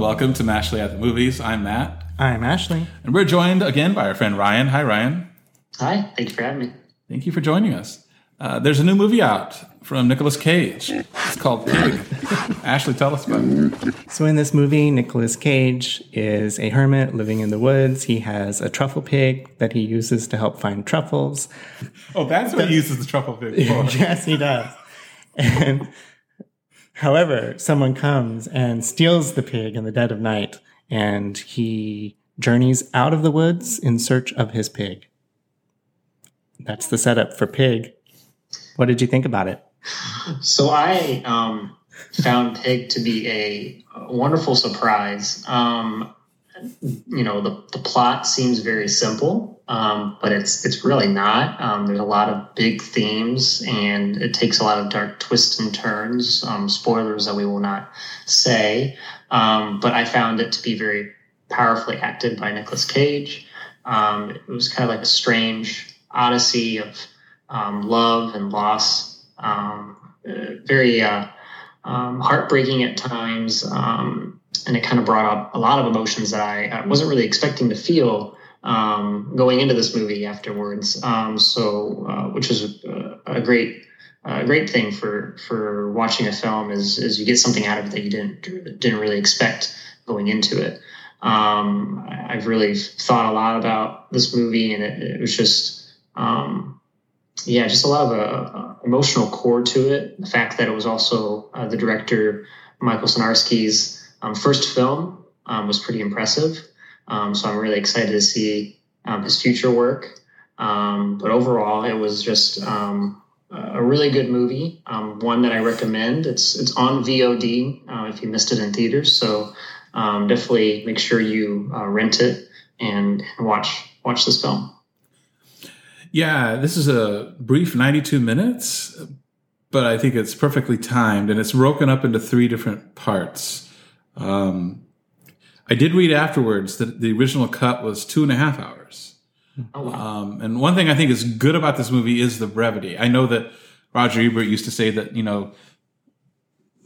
and welcome to Mashley at the Movies. I'm Matt. I'm Ashley. And we're joined again by our friend Ryan. Hi, Ryan. Hi, thank you for having me. Thank you for joining us. Uh, there's a new movie out from Nicolas Cage. It's called Pig. Ashley, tell us about it. So, in this movie, Nicolas Cage is a hermit living in the woods. He has a truffle pig that he uses to help find truffles. Oh, that's what he uses the truffle pig for. yes, he does. And however, someone comes and steals the pig in the dead of night, and he journeys out of the woods in search of his pig. That's the setup for Pig. What did you think about it? So I um, found Pig to be a wonderful surprise. Um, you know, the, the plot seems very simple, um, but it's it's really not. Um, there's a lot of big themes, and it takes a lot of dark twists and turns. Um, spoilers that we will not say, um, but I found it to be very powerfully acted by Nicolas Cage. it was kind of like a strange odyssey of um, love and loss. Um, uh, very uh, um, heartbreaking at times, um, and it kind of brought up a lot of emotions that I, I wasn't really expecting to feel um, going into this movie afterwards. Um, so, uh, which is a, a great. A great thing for for watching a film is is you get something out of it that you didn't didn't really expect going into it. Um, I've really thought a lot about this movie, and it, it was just um, yeah, just a lot of a, uh, a emotional core to it. The fact that it was also uh, the director Michael Sarnoski's um, first film um, was pretty impressive. Um, so I'm really excited to see um, his future work. Um, but overall, it was just um, a really good movie. one that I recommend. It's it's on VOD uh, if you missed it in theaters. So definitely make sure you uh, rent it and, and watch watch this film. Yeah, this is a brief 92 minutes, but I think it's perfectly timed and it's broken up into three different parts. Um, I did read afterwards that the original cut was two and a half hours. Oh, wow. um, and one thing I think is good about this movie is the brevity. I know that Roger Ebert used to say that, you know,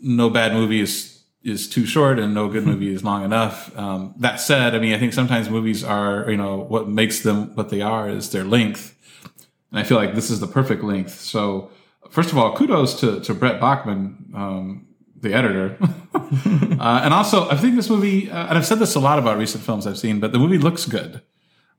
no bad movie is is too short and no good movie is long enough. Um, that said, I mean, I think sometimes movies are, you know, what makes them what they are is their length. And I feel like this is the perfect length. So, first of all, kudos to, to Brett Bachman, um, the editor. uh, and also, I think this movie, uh, and I've said this a lot about recent films I've seen, but the movie looks good.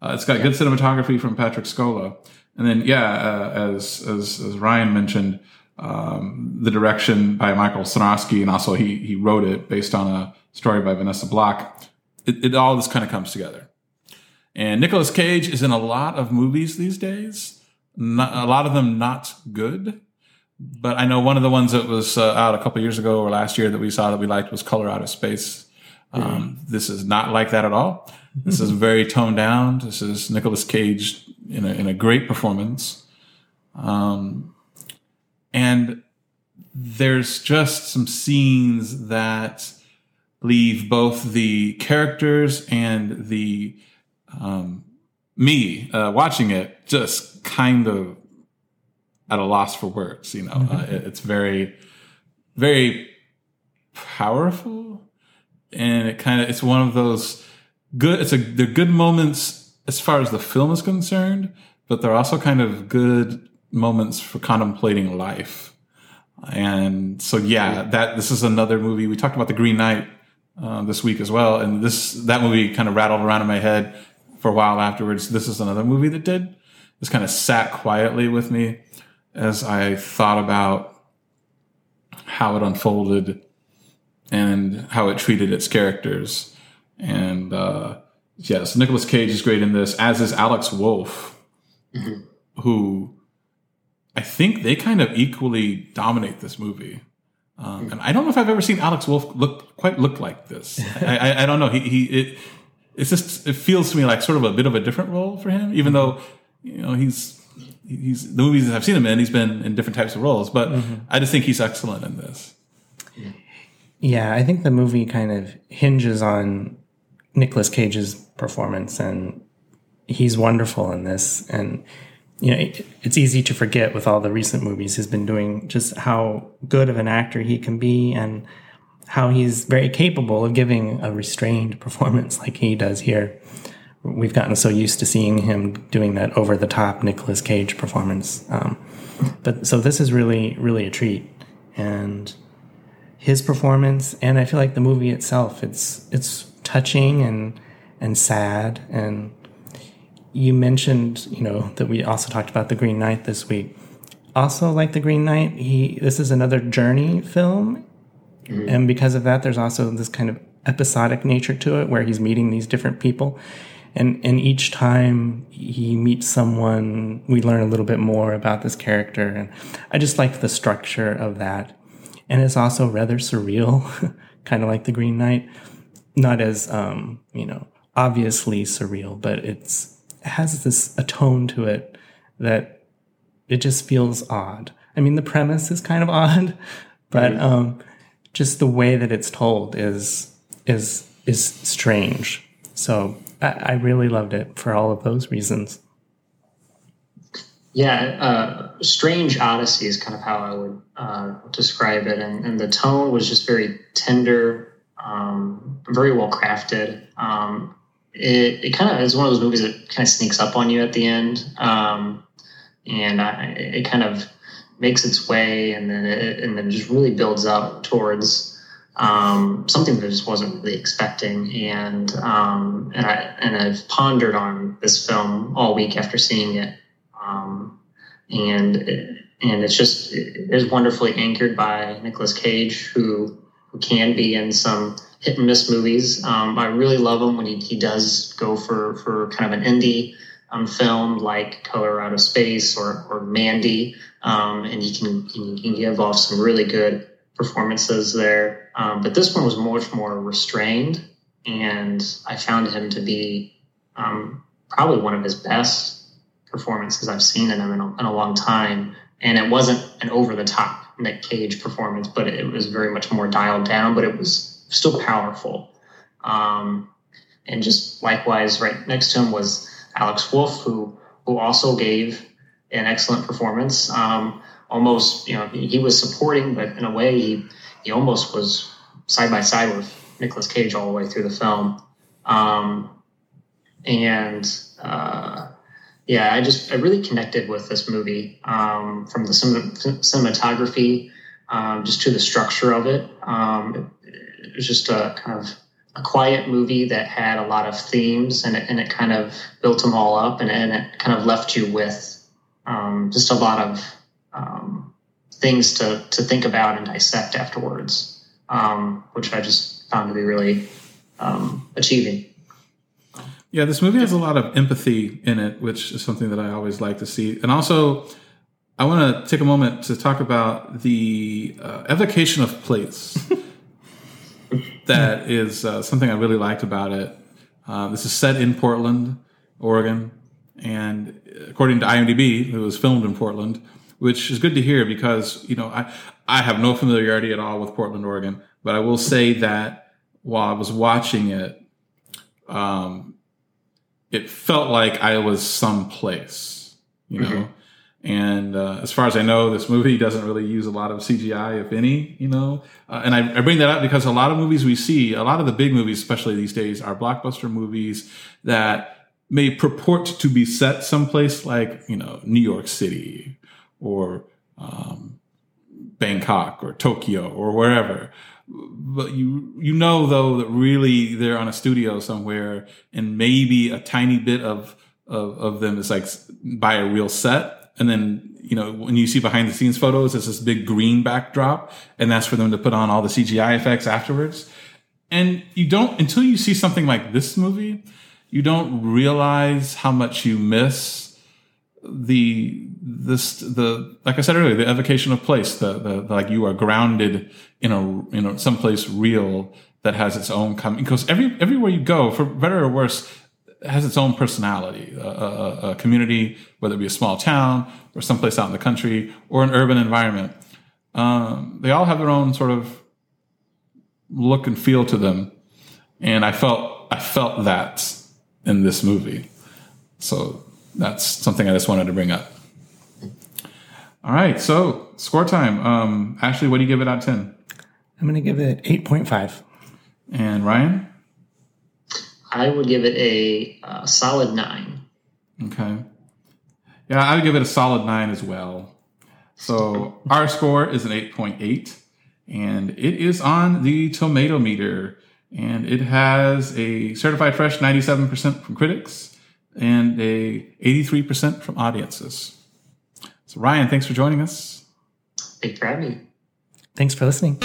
Uh, it's got yeah. good cinematography from Patrick Scola. And then, yeah, uh, as, as, as Ryan mentioned, um, the direction by Michael Sarnoski, and also he, he wrote it based on a story by Vanessa Block. It, it all this kind of comes together. And Nicolas Cage is in a lot of movies these days not, a lot of them not good. But I know one of the ones that was uh, out a couple years ago or last year that we saw that we liked was Color Out of Space. Um, mm-hmm. This is not like that at all. This is very toned down. This is Nicolas Cage in a, in a great performance. Um, and there's just some scenes that leave both the characters and the um, me uh, watching it just kind of at a loss for words. You know, mm-hmm. uh, it, it's very, very powerful, and it kind of it's one of those good. It's a they're good moments as far as the film is concerned, but they're also kind of good moments for contemplating life. And so, yeah, that this is another movie. We talked about the Green Knight uh, this week as well, and this that movie kind of rattled around in my head for a while afterwards. This is another movie that did. This kind of sat quietly with me as I thought about how it unfolded and how it treated its characters. And uh, yes, Nicolas Cage is great in this, as is Alex Wolff, mm-hmm. who I think they kind of equally dominate this movie. Um, and I don't know if I've ever seen Alex Wolff look quite look like this. I, I, I, don't know. He, he it, it's just it feels to me like sort of a bit of a different role for him, even though you know he's he's the movies I've seen him in, he's been in different types of roles, but mm-hmm. I just think he's excellent in this. Yeah, I think the movie kind of hinges on Nicolas Cage's performance, and he's wonderful in this. And you know, it's easy to forget with all the recent movies he's been doing just how good of an actor he can be, and how he's very capable of giving a restrained performance like he does here. We've gotten so used to seeing him doing that over the top Nicolas Cage performance. Um, but so this is really, really a treat. And his performance, and I feel like the movie itself, it's it's touching and and sad. And you mentioned, you know, that we also talked about the Green Knight this week. Also, like the Green Knight, he this is another journey film, mm-hmm. and because of that, there's also this kind of episodic nature to it, where he's meeting these different people, and and each time he meets someone, we learn a little bit more about this character, and I just like the structure of that, and it's also rather surreal, kind of like the Green Knight, not as um, you know obviously surreal, but it's it has this a tone to it that it just feels odd. I mean, the premise is kind of odd, but um, just the way that it's told is is is strange. So I, I really loved it for all of those reasons. Yeah, uh, strange odyssey is kind of how I would uh, describe it, and, and, the tone was just very tender, um, very well crafted. Um, it, it kind of is one of those movies that kind of sneaks up on you at the end, um, and I, it kind of makes its way, and then it, and then just really builds up towards um, something that I just wasn't really expecting, and um, and I and I've pondered on this film all week after seeing it, um, and and it's just it is wonderfully anchored by Nicolas Cage, who who can be in some hit and miss movies. Um, I really love him when he, he does go for for kind of an indie um, film like Color Out of Space or or Mandy, um, and he can he can give off some really good performances there. Um, but this one was much more restrained, and I found him to be um, probably one of his best performances I've seen in him in a, in a long time. And it wasn't an over the top Nick Cage performance, but it was very much more dialed down, but it was still powerful. Um, and just likewise, right next to him was Alex Wolff, who who also gave an excellent performance. Um, almost, you know, he was supporting, but in a way, he he almost was side by side with Nicolas Cage all the way through the film. Um, and uh, yeah, I just I really connected with this movie um, from the cinematography um, just to the structure of it. Um, it was just a kind of a quiet movie that had a lot of themes and it, and it kind of built them all up and, and it kind of left you with um, just a lot of um, things to, to think about and dissect afterwards, um, which I just found to be really um, achieving. Yeah, this movie has a lot of empathy in it, which is something that I always like to see. And also, I want to take a moment to talk about the uh, evocation of place. that is uh, something I really liked about it. Uh, this is set in Portland, Oregon, and according to IMDb, it was filmed in Portland, which is good to hear because you know I I have no familiarity at all with Portland, Oregon, but I will say that while I was watching it, um, it felt like I was someplace, you know. Mm-hmm. And uh, as far as I know, this movie doesn't really use a lot of CGI, if any, you know. Uh, and I, I, bring that up because a lot of movies we see, a lot of the big movies, especially these days, are blockbuster movies that may purport to be set someplace like, you know, New York City or um, Bangkok or Tokyo or wherever. But you you know though that really they're on a studio somewhere, and maybe a tiny bit of of, of them is like by a real set and then you know when you see behind the scenes photos it's this big green backdrop and that's for them to put on all the cgi effects afterwards and you don't until you see something like this movie you don't realize how much you miss the this the like i said earlier the evocation of place the, the, the like you are grounded in a you know someplace real that has its own coming because every everywhere you go for better or worse has its own personality. A, a, a, community, whether it be a small town or someplace out in the country or an urban environment, um, they all have their own sort of look and feel to them. And I felt I felt that in this movie. So that's something I just wanted to bring up. All right, so score time. Um, Ashley, what do you give it out of ten? I'm going to give it 8.5. And Ryan? I would give it a, uh solid nine. Okay. Yeah, I would give it a solid nine as well. So our score is an 8.8, and it is on the tomato meter, and it has a certified fresh 97% from critics and a 83% from audiences. So Ryan, thanks for joining us. Thanks for having me. Thanks for listening.